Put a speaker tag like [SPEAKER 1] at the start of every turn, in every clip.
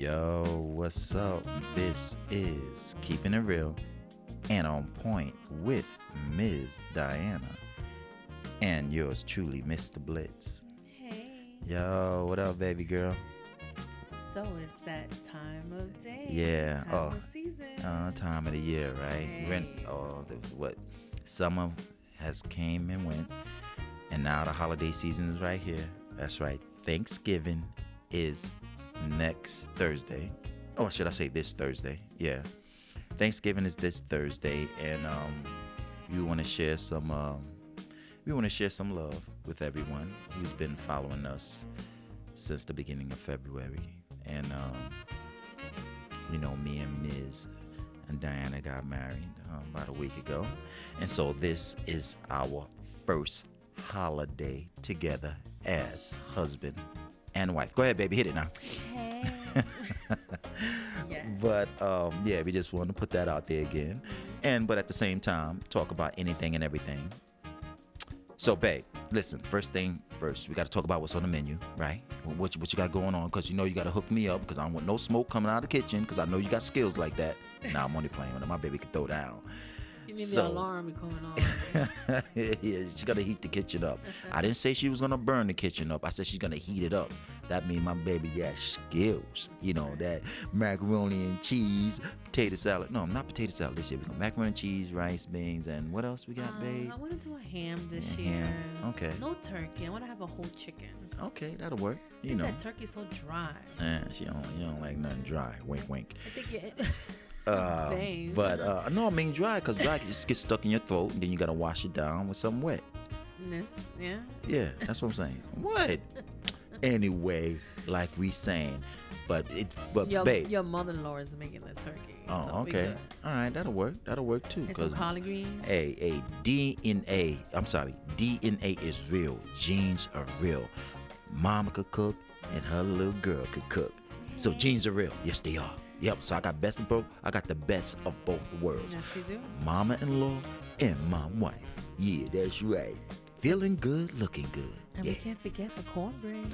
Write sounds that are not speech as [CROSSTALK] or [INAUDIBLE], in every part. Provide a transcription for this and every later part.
[SPEAKER 1] Yo, what's up? This is Keeping It Real and On Point with Ms. Diana and yours truly, Mr. Blitz.
[SPEAKER 2] Hey.
[SPEAKER 1] Yo, what up, baby girl?
[SPEAKER 2] So it's that time of day.
[SPEAKER 1] Yeah,
[SPEAKER 2] Time
[SPEAKER 1] oh,
[SPEAKER 2] of season.
[SPEAKER 1] Uh, time of the year, right? In, oh, the, what? Summer has came and went, and now the holiday season is right here. That's right. Thanksgiving is next Thursday. Oh, should I say this Thursday? Yeah. Thanksgiving is this Thursday, and um, we want to share some. Um, we want to share some love with everyone who's been following us since the beginning of February, and um, you know, me and Ms. and Diana got married um, about a week ago. And so this is our first holiday together as husband and wife. Go ahead, baby, hit it now. [LAUGHS] But um, yeah, we just want to put that out there again. And but at the same time, talk about anything and everything. So, babe, listen. First thing first, we got to talk about what's on the menu, right? What you, what you got going on? Because you know you got to hook me up because I don't want no smoke coming out of the kitchen because I know you got skills like that. [LAUGHS] Nah, I'm only playing with it. My baby can throw down.
[SPEAKER 2] You
[SPEAKER 1] So-
[SPEAKER 2] the alarm going on. [LAUGHS]
[SPEAKER 1] yeah, she's gonna heat the kitchen up. I didn't say she was gonna burn the kitchen up. I said she's gonna heat it up. That means my baby got skills. You know that macaroni and cheese, potato salad. No, not potato salad this year. We got macaroni and cheese, rice, beans, and what else we got,
[SPEAKER 2] Um,
[SPEAKER 1] babe?
[SPEAKER 2] I want to do a ham this year.
[SPEAKER 1] ham. Okay.
[SPEAKER 2] No turkey. I want to have a whole chicken.
[SPEAKER 1] Okay, that'll work. You know.
[SPEAKER 2] that turkey's so dry.
[SPEAKER 1] Eh, she don't, you don't like nothing dry. Wink, wink.
[SPEAKER 2] I think it. [LAUGHS]
[SPEAKER 1] Uh, but uh, no, I mean dry, cause dry just gets stuck in your throat, and then you gotta wash it down with something wet.
[SPEAKER 2] This, yeah.
[SPEAKER 1] Yeah, that's what I'm saying. [LAUGHS] What? Anyway, like we saying, but it, but
[SPEAKER 2] Your,
[SPEAKER 1] babe.
[SPEAKER 2] your mother-in-law is making the turkey.
[SPEAKER 1] oh,
[SPEAKER 2] so
[SPEAKER 1] okay. All right, that'll work. That'll work too.
[SPEAKER 2] And some collard greens.
[SPEAKER 1] a a DNA. I'm sorry, DNA is real. Genes are real. Mama could cook, and her little girl could cook. So genes are real. Yes, they are. Yep. So I got best of both. I got the best of both worlds.
[SPEAKER 2] Yes, you do.
[SPEAKER 1] Mama-in-law and my wife. Yeah, that's right. Feeling good, looking good.
[SPEAKER 2] And
[SPEAKER 1] yeah.
[SPEAKER 2] we can't forget the cornbread.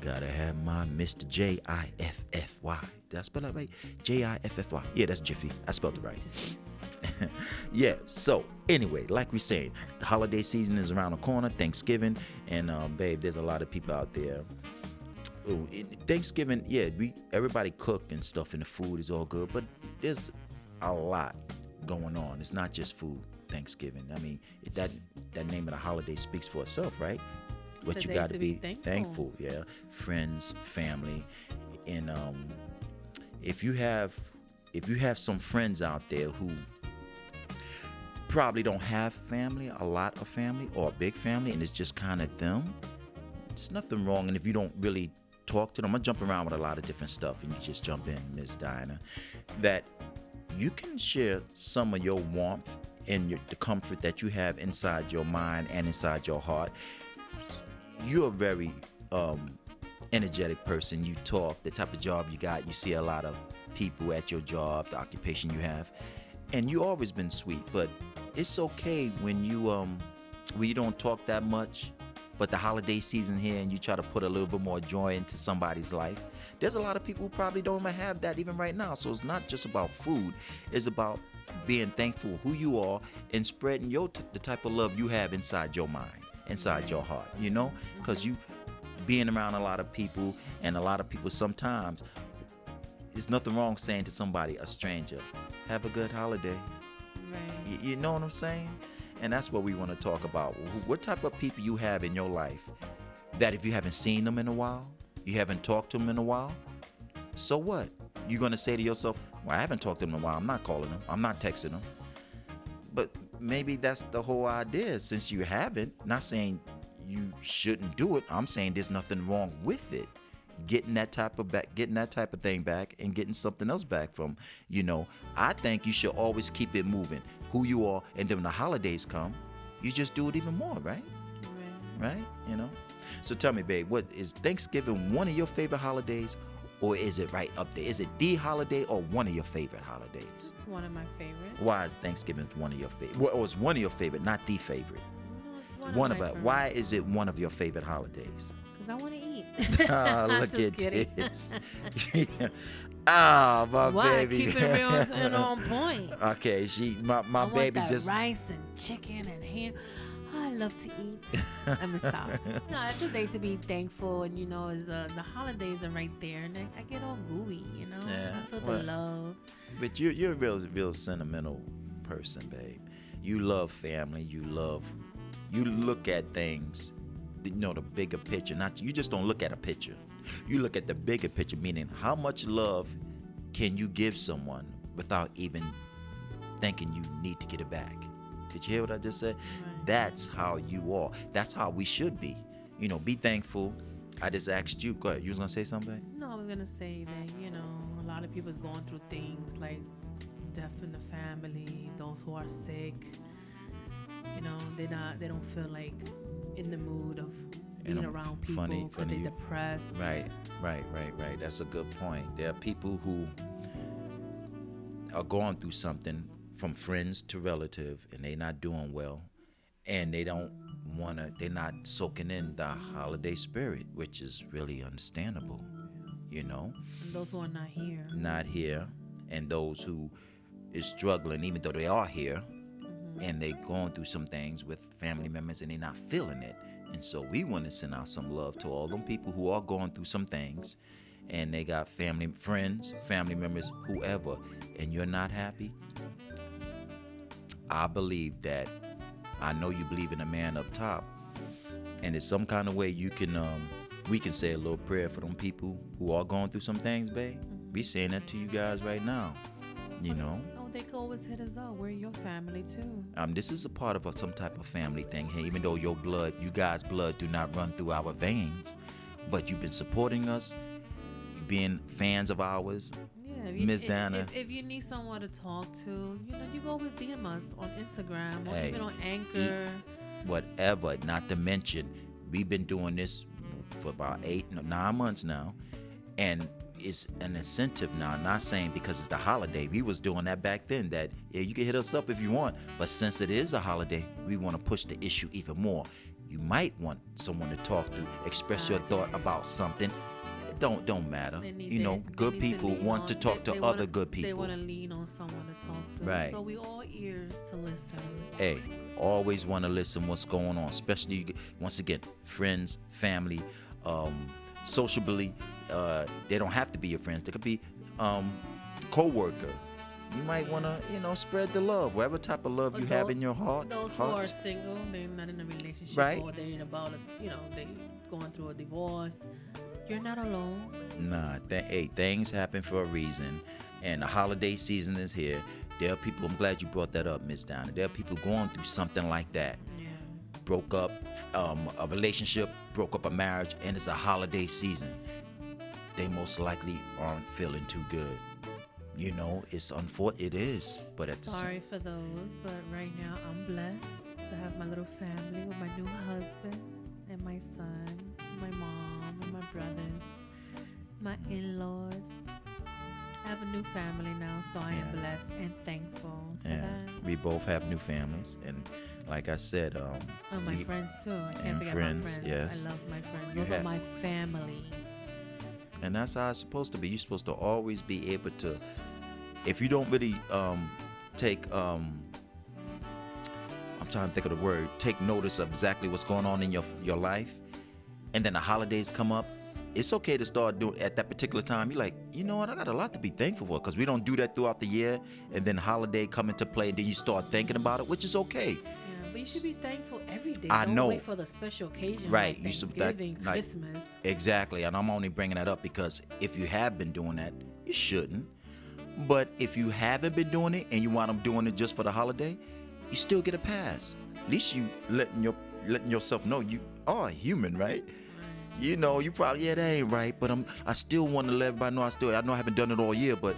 [SPEAKER 1] Gotta have my Mr. J I F F Y. Did I spell that right? J I F F Y. Yeah, that's Jiffy. I spelled it right. [LAUGHS] Yeah. So anyway, like we saying, the holiday season is around the corner. Thanksgiving, and um, babe, there's a lot of people out there. Ooh, Thanksgiving, yeah, we everybody cook and stuff, and the food is all good, but there's a lot going on. It's not just food. Thanksgiving. I mean, that that name of the holiday speaks for itself, right? What you got to be thankful.
[SPEAKER 2] thankful.
[SPEAKER 1] Yeah, friends, family, and um, if you have if you have some friends out there who probably don't have family, a lot of family, or a big family, and it's just kind of them. It's nothing wrong, and if you don't really talk to them, I jump around with a lot of different stuff, and you just jump in, Miss Diana. That you can share some of your warmth and your, the comfort that you have inside your mind and inside your heart. You're a very um, energetic person. You talk, the type of job you got, you see a lot of people at your job, the occupation you have, and you always been sweet. But it's okay when you um when you don't talk that much, but the holiday season here and you try to put a little bit more joy into somebody's life. There's a lot of people who probably don't even have that even right now. So it's not just about food; it's about being thankful who you are and spreading your t- the type of love you have inside your mind, inside your heart. You know, because you being around a lot of people and a lot of people sometimes there's nothing wrong saying to somebody a stranger have a good holiday.
[SPEAKER 2] Right.
[SPEAKER 1] you, you know what i'm saying? And that's what we want to talk about. What type of people you have in your life that if you haven't seen them in a while you haven't talked to them in a while so what? You're going to say to yourself well i haven't talked to them in a while i'm not calling them i'm not texting them but maybe that's the whole idea since you haven't not saying you shouldn't do it i'm saying there's nothing wrong with it. Getting that type of back getting that type of thing back and getting something else back from you know i think you should always keep it moving who you are and then when the holidays come you just do it even more right?
[SPEAKER 2] Right.
[SPEAKER 1] right? You know? So tell me babe what is thanksgiving one of your favorite holidays or is it right up there is it the holiday or one of your favorite holidays
[SPEAKER 2] It's one of my favorites.
[SPEAKER 1] why is thanksgiving one of your favorite well, is one of your favorite not the favorite
[SPEAKER 2] No, it's one,
[SPEAKER 1] one
[SPEAKER 2] of
[SPEAKER 1] of it why is it one of your favorite holidays
[SPEAKER 2] Because I want to eat. [LAUGHS] [LAUGHS]
[SPEAKER 1] Ah,
[SPEAKER 2] I'm
[SPEAKER 1] look at
[SPEAKER 2] kidding.
[SPEAKER 1] this. [LAUGHS] Ah, my
[SPEAKER 2] What?
[SPEAKER 1] baby.
[SPEAKER 2] Keep it real and on point.
[SPEAKER 1] okay, she my, my
[SPEAKER 2] I want
[SPEAKER 1] baby
[SPEAKER 2] that
[SPEAKER 1] just
[SPEAKER 2] rice and chicken and ham. Oh, I love to eat. Let me stop. No, it's a day to be thankful, and you know, is uh, the holidays are right there, and I, I get all gooey. You know,
[SPEAKER 1] Yeah,
[SPEAKER 2] I feel
[SPEAKER 1] well,
[SPEAKER 2] the love.
[SPEAKER 1] But you're you're a real real sentimental person, babe. You love family. You love. You look at things, you know, the bigger picture. Not you just don't look at a picture. You look at the bigger picture, meaning how much love can you give someone without even thinking you need to get it back. Did you hear what I just said?
[SPEAKER 2] Right.
[SPEAKER 1] That's how you are. That's how we should be. You know, be thankful. I just asked you. Go ahead. You was gonna say something?
[SPEAKER 2] No, I was gonna say that you know a lot of people's going through things like death in the family, those who are sick. You know, they not they don't feel like in the mood of being around people
[SPEAKER 1] funny- funny
[SPEAKER 2] they're depressed.
[SPEAKER 1] Right, right, right, right. That's a good point. There are people who are going through something from friends to relative and they're not doing well and they don't want to they're not soaking in the holiday spirit which is really understandable you know?
[SPEAKER 2] And those who are not here.
[SPEAKER 1] not here and those who is struggling even though they are here mm-hmm. and they're going through some things with family members and they're not feeling it. And so we want to send out some love to all them people who are going through some things and they got family friends family members whoever and you're not happy? I believe that i know you believe in a man up top and it's some kind of way you can um we can say a little prayer for them people who are going through some things babe we saying that to you guys right now you know
[SPEAKER 2] Oh, they could always hit us up. We're your family too.
[SPEAKER 1] um, this is a part of a, some type of family thing here, even though your blood, you guys' blood, do not run through our veins. But you've been supporting us, being fans of ours.
[SPEAKER 2] You,
[SPEAKER 1] Miss Diana.
[SPEAKER 2] If, if you need someone to talk to, you know, you go with DM us on Instagram or
[SPEAKER 1] Hey,
[SPEAKER 2] even on Anchor.
[SPEAKER 1] whatever. Not to mention, we've been doing this for about eight, nine months now, and it's an incentive now. Not saying because it's the holiday. We was doing that back then. That yeah, you can hit us up if you want, but since it is a holiday, we want to push the issue even more. You might want someone to talk to, express your thought about something. Don't don't matter. You know, good
[SPEAKER 2] to
[SPEAKER 1] people
[SPEAKER 2] lean
[SPEAKER 1] want to talk
[SPEAKER 2] they-
[SPEAKER 1] to
[SPEAKER 2] they
[SPEAKER 1] other
[SPEAKER 2] wanna-
[SPEAKER 1] good people.
[SPEAKER 2] They want to lean on someone to talk to.
[SPEAKER 1] Right.
[SPEAKER 2] So we all ears to listen.
[SPEAKER 1] hey, always want to listen what's going on, especially once again, friends, family, um, sociably. Uh, they don't have to be your friends. They could be um, co-worker. You might want to, you know, spread the love, whatever type of love
[SPEAKER 2] Or
[SPEAKER 1] you have in your heart.
[SPEAKER 2] Those who are single, they're not in a relationship,
[SPEAKER 1] Right.
[SPEAKER 2] or they're in about, a, you know, they going through a divorce. You're not alone.
[SPEAKER 1] Nah, th- hey, things happen for a reason, and the holiday season is here. There are people. I'm glad you brought that up, Miss Donna. There are people going through something like that.
[SPEAKER 2] Yeah.
[SPEAKER 1] broke up um, a relationship, broke up a marriage, and it's a holiday season. They most likely aren't feeling too good. You know, it's unfortunate. It is, but at the same
[SPEAKER 2] Sorry for those, but right now I'm blessed to have my little family with my new husband and my son, my mom and my brothers, my in-laws. I have a new family now, so I am blessed and thankful for
[SPEAKER 1] yeah,
[SPEAKER 2] that.
[SPEAKER 1] we both have new families, and like I said, um,
[SPEAKER 2] Oh, my
[SPEAKER 1] we-
[SPEAKER 2] friends too. I can't
[SPEAKER 1] and
[SPEAKER 2] forget
[SPEAKER 1] friends,
[SPEAKER 2] my friends.
[SPEAKER 1] yes.
[SPEAKER 2] I love my friends.
[SPEAKER 1] You
[SPEAKER 2] Those
[SPEAKER 1] have-
[SPEAKER 2] are my family.
[SPEAKER 1] and that's how it's supposed to be. You're supposed to always be able to, if you don't really um, take, um, I'm trying to think of the word, take notice of exactly what's going on in your your life, and then the holidays come up. It's okay to start doing at that particular time. You're like, you know what? I got a lot to be thankful for because we don't do that throughout the year, and then holiday come into play, and then you start thinking about it, which is okay.
[SPEAKER 2] Yeah, but you should be thankful every day.
[SPEAKER 1] I
[SPEAKER 2] Don't
[SPEAKER 1] know.
[SPEAKER 2] Wait for the special occasion.
[SPEAKER 1] Right,
[SPEAKER 2] Like
[SPEAKER 1] you should- that- like-
[SPEAKER 2] Christmas.
[SPEAKER 1] Exactly, and I'm only bringing that up because if you have been doing that, you shouldn't. But if you haven't been doing it and you wind up doing it just for the holiday, you still get a pass. At least you letting your letting yourself know you are human, right? You know, you probably yeah, that ain't right, but I'm I still want to let everybody know I still I know I haven't done it all year, but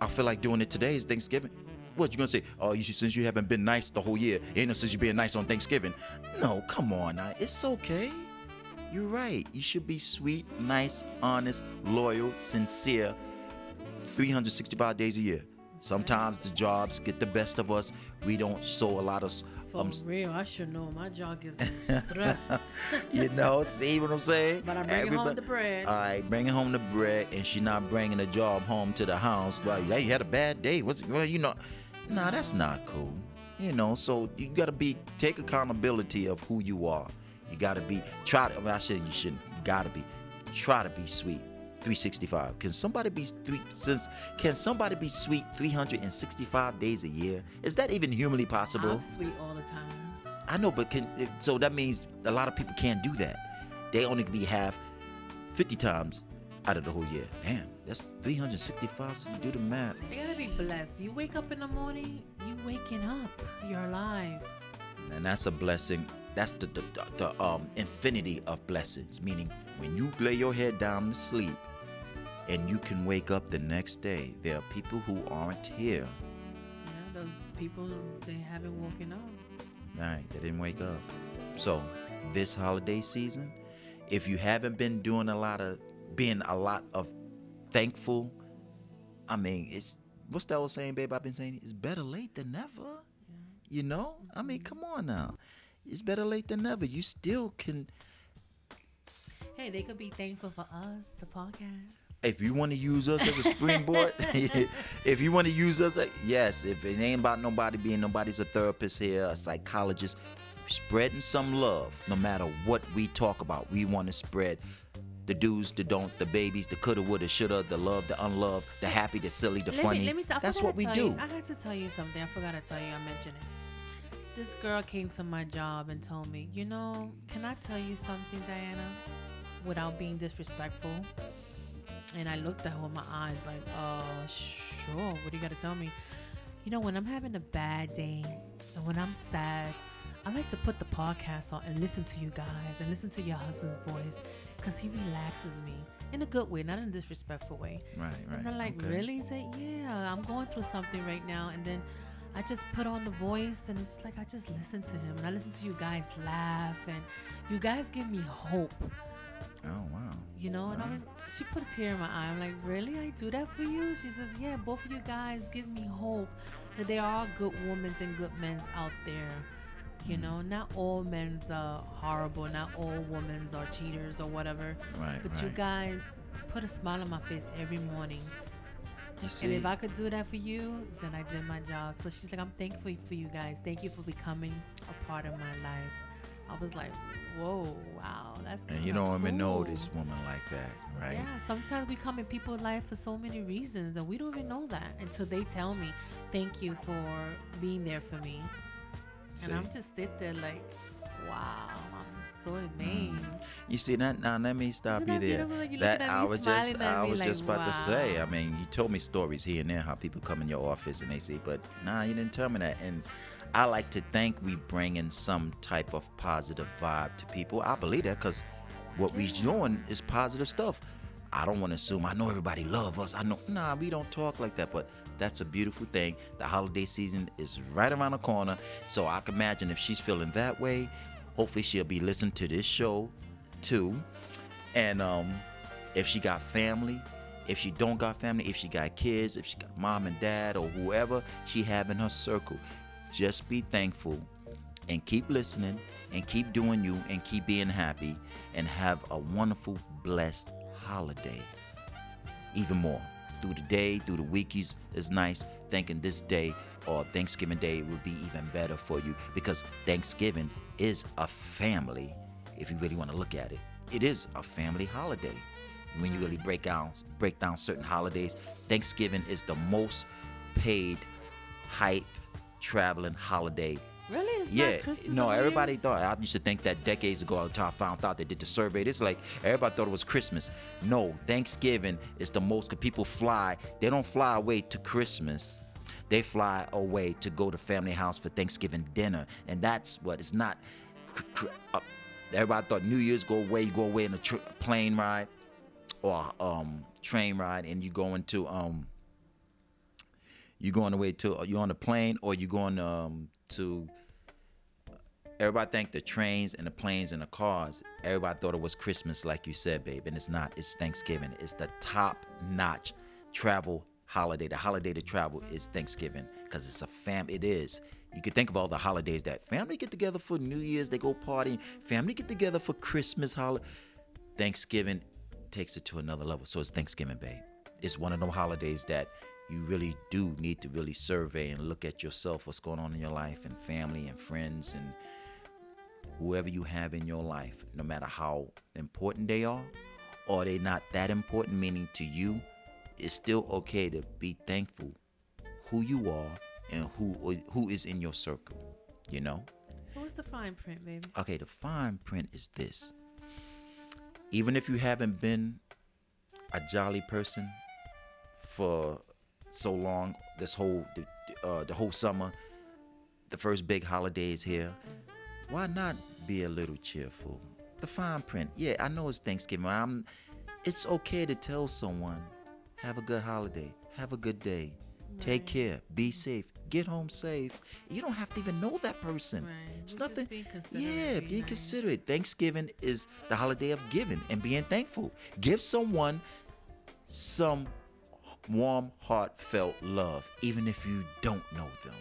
[SPEAKER 1] I feel like doing it today is Thanksgiving. What you gonna say? Oh, you should, since you haven't been nice the whole year, ain't since you being nice on Thanksgiving. No, come on now, it's okay. You're right. You should be sweet, nice, honest, loyal, sincere, 365 days a year. Sometimes the jobs get the best of us. We don't show a lot of
[SPEAKER 2] For
[SPEAKER 1] I'm
[SPEAKER 2] real, I should know. My jaw is [LAUGHS] stressed.
[SPEAKER 1] you know, see what I'm saying?
[SPEAKER 2] But I'm bringing home the bread.
[SPEAKER 1] All right, bringing home the bread, and she not bringing the job home to the house. Well, yeah, you had a bad day. What's well, you know? Nah, that's not cool. You know, so you gotta be take accountability of who you are. You gotta be try to. I, mean, I said you shouldn't. You gotta be try to be sweet. 365. Can somebody be three since? Can somebody be sweet 365 days a year? Is that even humanly possible?
[SPEAKER 2] I'm sweet all the time.
[SPEAKER 1] I know, but can so that means a lot of people can't do that. They only can be half 50 times out of the whole year. Damn, that's 365. So you do the math.
[SPEAKER 2] You gotta be blessed. You wake up in the morning, you waking up. You're alive.
[SPEAKER 1] and that's a blessing. That's the, the, the, the um infinity of blessings. Meaning, when you lay your head down to sleep, and you can wake up the next day, there are people who aren't here.
[SPEAKER 2] Yeah, those people they haven't woken up.
[SPEAKER 1] Right, they didn't wake up. So, this holiday season, if you haven't been doing a lot of, being a lot of thankful, I mean, it's what's that old saying, babe? I've been saying it's better late than never. You know, I mean, mm-hmm. come on now, it's better late than never. You still can,
[SPEAKER 2] Hey, they could be thankful for us, the podcast.
[SPEAKER 1] If you want to use us as a springboard, [LAUGHS] [LAUGHS] if you want to use us, yes. If it ain't about nobody being nobody's a therapist here, a psychologist, spreading some love. No matter what we talk about, we want to spread the do's, the don't, the babies, the coulda, woulda, shoulda, the love, the unloved, the happy, the silly, the
[SPEAKER 2] let
[SPEAKER 1] funny.
[SPEAKER 2] Me, let me t-
[SPEAKER 1] That's what we do.
[SPEAKER 2] You, I got to tell you something. I forgot to tell you. I mentioned it. This girl came to my job and told me, you know, can I tell you something, Diana, without being disrespectful? And I looked at her with my eyes like, uh, sure. What do you got to tell me? You know, when I'm having a bad day and when I'm sad, I like to put the podcast on and listen to you guys and listen to your husband's voice because he relaxes me in a good way, not in a disrespectful way.
[SPEAKER 1] Right, right.
[SPEAKER 2] And I'm like,
[SPEAKER 1] okay.
[SPEAKER 2] really? He said, yeah, I'm going through something right now. And then I just put on the voice and it's like I just listen to him and I listen to you guys laugh and you guys give me hope,
[SPEAKER 1] Oh wow.
[SPEAKER 2] you know? And I was, she put a tear in my eye. I'm like, really? I do that for you? She says, yeah, both of you guys give me hope that there are good women and good men out there. You
[SPEAKER 1] Mm.
[SPEAKER 2] know, not all men's are horrible, not all women's are cheaters or whatever.
[SPEAKER 1] Right,
[SPEAKER 2] But
[SPEAKER 1] right.
[SPEAKER 2] you guys put a smile on my face every morning. And if I could do that for you, then I did my job. So she's like, I'm thankful for you guys. Thank you for becoming a part of my life. I was like, whoa, wow, that's
[SPEAKER 1] and you don't even know
[SPEAKER 2] cool.
[SPEAKER 1] this woman like that, right?
[SPEAKER 2] Yeah, sometimes we come in people's life for so many reasons, and we don't even know that until they tell me, "Thank you for being there for me,"
[SPEAKER 1] See?
[SPEAKER 2] and I'm just sit there like, "Wow, I'm so mm. amazed."
[SPEAKER 1] You see that now? Let me stop
[SPEAKER 2] Isn't
[SPEAKER 1] you there.
[SPEAKER 2] Like,
[SPEAKER 1] that I was just, I was
[SPEAKER 2] like,
[SPEAKER 1] just about to say. I mean, you told me stories here and there how people come in your office and they say, but nah, you didn't tell me that. And I like to think we bring in some type of positive vibe to people. I believe that because what we doing is positive stuff. I don't want to assume I know everybody love us. I know, nah, we don't talk like that, but that's a beautiful thing. The holiday season is right around the corner, so I can imagine if she's feeling that way, hopefully she'll be listening to this show too. And um, if she got family, if she don't got family, if she got kids, if she got mom and dad or whoever she have in her circle, just be thankful and keep listening and keep doing you and keep being happy and have a wonderful, blessed holiday. Even more. Through the day, through the week is, is nice. Thinking this day or Thanksgiving Day will be even better for you because Thanksgiving is a family, if you really want to look at it. It is a family holiday. When you really break down break down certain holidays, Thanksgiving is the most paid hype traveling holiday
[SPEAKER 2] Really? It's
[SPEAKER 1] yeah, no, everybody
[SPEAKER 2] Year's?
[SPEAKER 1] thought. I used to think that decades ago until I found out they did the survey. It's like everybody thought it was Christmas. No, Thanksgiving is the most. Cause people fly. They don't fly away to Christmas. They fly away to go to family house for Thanksgiving dinner, and that's what it's not. cr- cr- uh, Everybody thought New Year's go away. You go away in a plane ride or um train ride, and you go into um you going away to You're on the plane or you're going um to everybody think the trains and the planes and the cars everybody thought it was christmas like you said babe and it's not it's thanksgiving it's the top notch travel holiday the holiday to travel is thanksgiving because it's a fam it is You can think of all the holidays that family get together for New Year's, they go partying, family get together for Christmas, holiday. Thanksgiving takes it to another level. So it's Thanksgiving, babe. It's one of them holidays that you really do need to really survey and look at yourself, what's going on in your life, and family and friends and whoever you have in your life, no matter how important they are, or they not that important, meaning to you, it's still okay to be thankful who you are and who who is in your circle. You know.
[SPEAKER 2] So what's the fine print, baby?
[SPEAKER 1] Okay, the fine print is this. Even if you haven't been a jolly person for so long, this whole the, uh, the whole summer, the first big holiday is here. Why not be a little cheerful? The fine print. Yeah, I know it's Thanksgiving. I'm. It's okay to tell someone, have a good holiday, have a good day, take care, be safe, get home safe. You don't have to even know that person.
[SPEAKER 2] Right.
[SPEAKER 1] It's
[SPEAKER 2] We're
[SPEAKER 1] nothing.
[SPEAKER 2] being
[SPEAKER 1] Yeah,
[SPEAKER 2] be
[SPEAKER 1] be
[SPEAKER 2] nice.
[SPEAKER 1] considerate. Thanksgiving is the holiday of giving and being thankful. Give someone some warm, heartfelt love, even if you don't know them.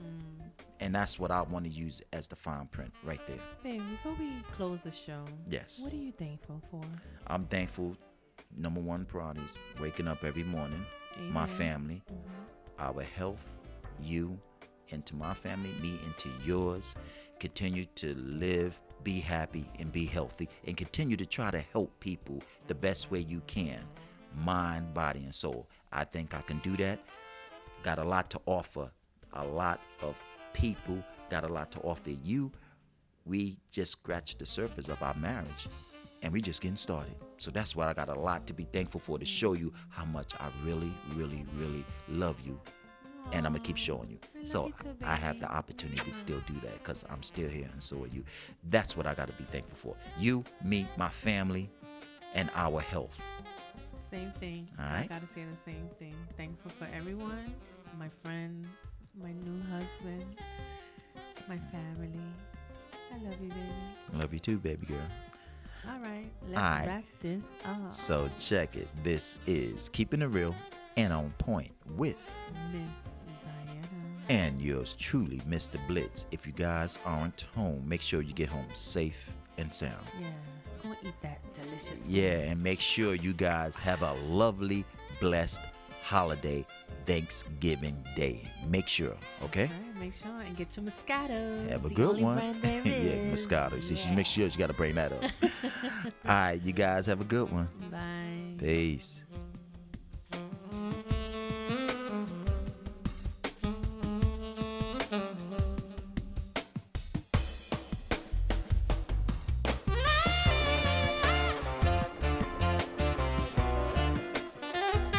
[SPEAKER 2] Mm.
[SPEAKER 1] And that's what I want to use as the fine print right there.
[SPEAKER 2] Babe, before we close the show,
[SPEAKER 1] Yes.
[SPEAKER 2] what are you thankful for?
[SPEAKER 1] I'm thankful, number one priority is waking up every morning, my
[SPEAKER 2] Amen.
[SPEAKER 1] family,
[SPEAKER 2] Mhm.
[SPEAKER 1] our health, you, into my family, me into yours. Continue to live, be happy, and be healthy, and continue to try to help people the best way you can mind, body, and soul. I think I can do that. Got a lot to offer, a lot of people, got a lot to offer you. We just scratched the surface of our marriage and we just getting started. So that's why I got a lot to be thankful for to show you how much I really, really, really love you. And I'm gonna keep showing you.
[SPEAKER 2] I
[SPEAKER 1] So
[SPEAKER 2] you too,
[SPEAKER 1] I have the opportunity to still do that because I'm still here and so are you. That's what I gotta be thankful for. You, me, my family, and our health.
[SPEAKER 2] Same thing.
[SPEAKER 1] All
[SPEAKER 2] I gotta say the same thing. Thankful for everyone, my friends, my new husband, my family. I love you, baby.
[SPEAKER 1] Love you too, baby girl.
[SPEAKER 2] All right, let's
[SPEAKER 1] All right.
[SPEAKER 2] wrap this up.
[SPEAKER 1] So check it. This is Keeping It Real and On Point with
[SPEAKER 2] Miss Diana.
[SPEAKER 1] and yours truly, Mr. Blitz. If you guys aren't home, make sure you get home safe and sound.
[SPEAKER 2] yeah, go eat that delicious.
[SPEAKER 1] Yeah, and make sure you guys have a lovely, blessed holiday, Thanksgiving Day. Make sure, okay?
[SPEAKER 2] All right, make sure and get your Moscato.
[SPEAKER 1] Have a
[SPEAKER 2] the
[SPEAKER 1] good one. [LAUGHS] yeah. Moscato. See, she
[SPEAKER 2] Yeah.
[SPEAKER 1] make sure she got to bring that up. [LAUGHS] All right, you guys have a good one.
[SPEAKER 2] Bye.
[SPEAKER 1] Peace.